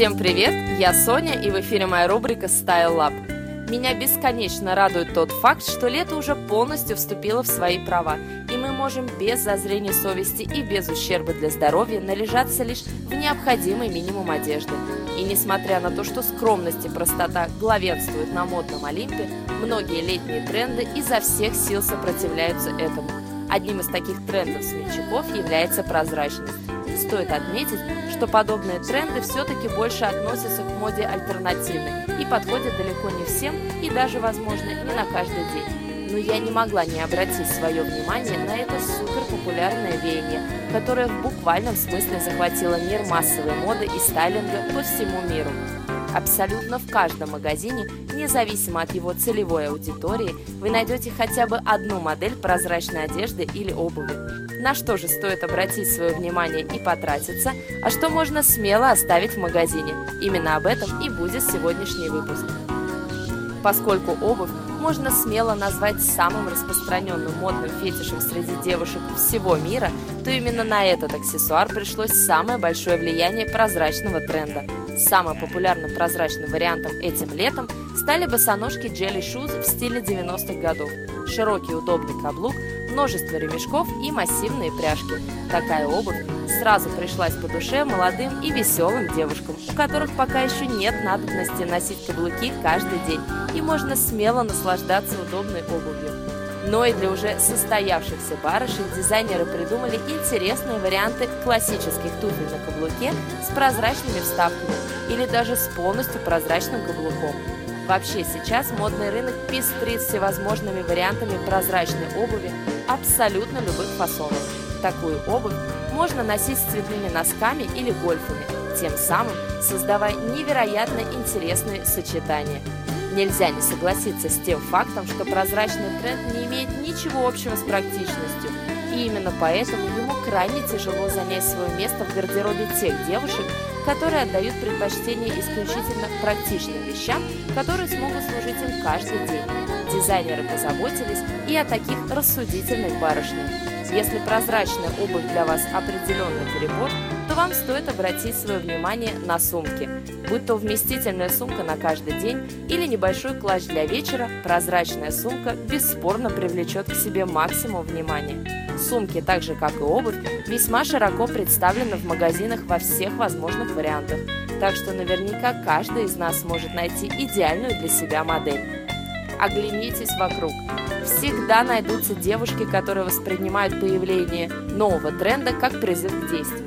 Всем привет! Я Соня, и в эфире моя рубрика Style Lab. Меня бесконечно радует тот факт, что лето уже полностью вступило в свои права, и мы можем без зазрения совести и без ущерба для здоровья належаться лишь в необходимый минимум одежды. И несмотря на то, что скромность и простота главенствуют на модном Олимпе, многие летние тренды изо всех сил сопротивляются этому. Одним из таких трендов смельчаков является прозрачность. Стоит отметить, что подобные тренды все-таки больше относятся к моде альтернативной и подходят далеко не всем и даже, возможно, не на каждый день. Но я не могла не обратить свое внимание на это супер популярное веяние, которое в буквальном смысле захватило мир массовой моды и стайлинга по всему миру. Абсолютно в каждом магазине, независимо от его целевой аудитории, вы найдете хотя бы одну модель прозрачной одежды или обуви. На что же стоит обратить свое внимание и потратиться, а что можно смело оставить в магазине. Именно об этом и будет сегодняшний выпуск. Поскольку обувь можно смело назвать самым распространенным модным фетишем среди девушек всего мира, то именно на этот аксессуар пришлось самое большое влияние прозрачного тренда. Самым популярным прозрачным вариантом этим летом стали босоножки Jelly Shoes в стиле 90-х годов. Широкий удобный каблук, множество ремешков и массивные пряжки. Такая обувь сразу пришлась по душе молодым и веселым девушкам, у которых пока еще нет надобности носить каблуки каждый день, и можно смело наслаждаться удобной обувью. Но и для уже состоявшихся барышей дизайнеры придумали интересные варианты классических туфель на каблуке с прозрачными вставками или даже с полностью прозрачным каблуком. Вообще сейчас модный рынок пестрит всевозможными вариантами прозрачной обуви абсолютно любых фасонов. Такую обувь можно носить с цветными носками или гольфами, тем самым создавая невероятно интересные сочетания. Нельзя не согласиться с тем фактом, что прозрачный тренд не имеет ничего общего с практичностью, и именно поэтому ему крайне тяжело занять свое место в гардеробе тех девушек, которые отдают предпочтение исключительно практичным вещам, которые смогут служить им каждый день. Дизайнеры позаботились и о таких рассудительных барышнях. Если прозрачная обувь для вас определенный перебор, то вам стоит обратить свое внимание на сумки. Будь то вместительная сумка на каждый день или небольшой клатч для вечера, прозрачная сумка бесспорно привлечет к себе максимум внимания. Сумки, так же как и обувь, весьма широко представлены в магазинах во всех возможных вариантах, так что наверняка каждый из нас сможет найти идеальную для себя модель. Оглянитесь вокруг. Всегда найдутся девушки, которые воспринимают появление нового тренда как призыв к действию.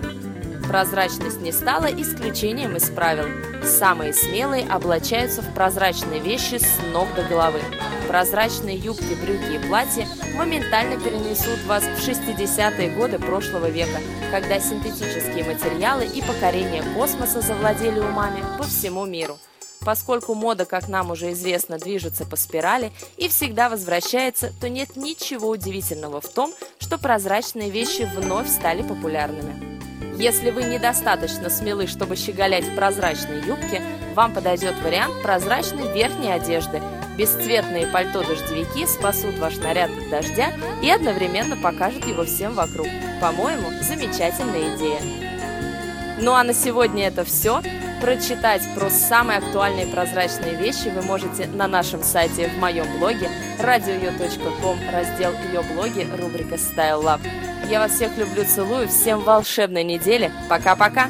Прозрачность не стала исключением из правил. Самые смелые облачаются в прозрачные вещи с ног до головы. Прозрачные юбки, брюки и платья моментально перенесут вас в 60-е годы прошлого века, когда синтетические материалы и покорение космоса завладели умами по всему миру. Поскольку мода, как нам уже известно, движется по спирали и всегда возвращается, то нет ничего удивительного в том, что прозрачные вещи вновь стали популярными. Если вы недостаточно смелы, чтобы щеголять в прозрачной юбке, вам подойдет вариант прозрачной верхней одежды. Бесцветные пальто-дождевики спасут ваш наряд от дождя и одновременно покажут его всем вокруг. По-моему, замечательная идея. Ну а на сегодня это все. Прочитать про самые актуальные прозрачные вещи вы можете на нашем сайте в моем блоге radio.com, раздел «Ее блоги», рубрика «Style Lab». Я вас всех люблю, целую, всем волшебной недели. Пока-пока!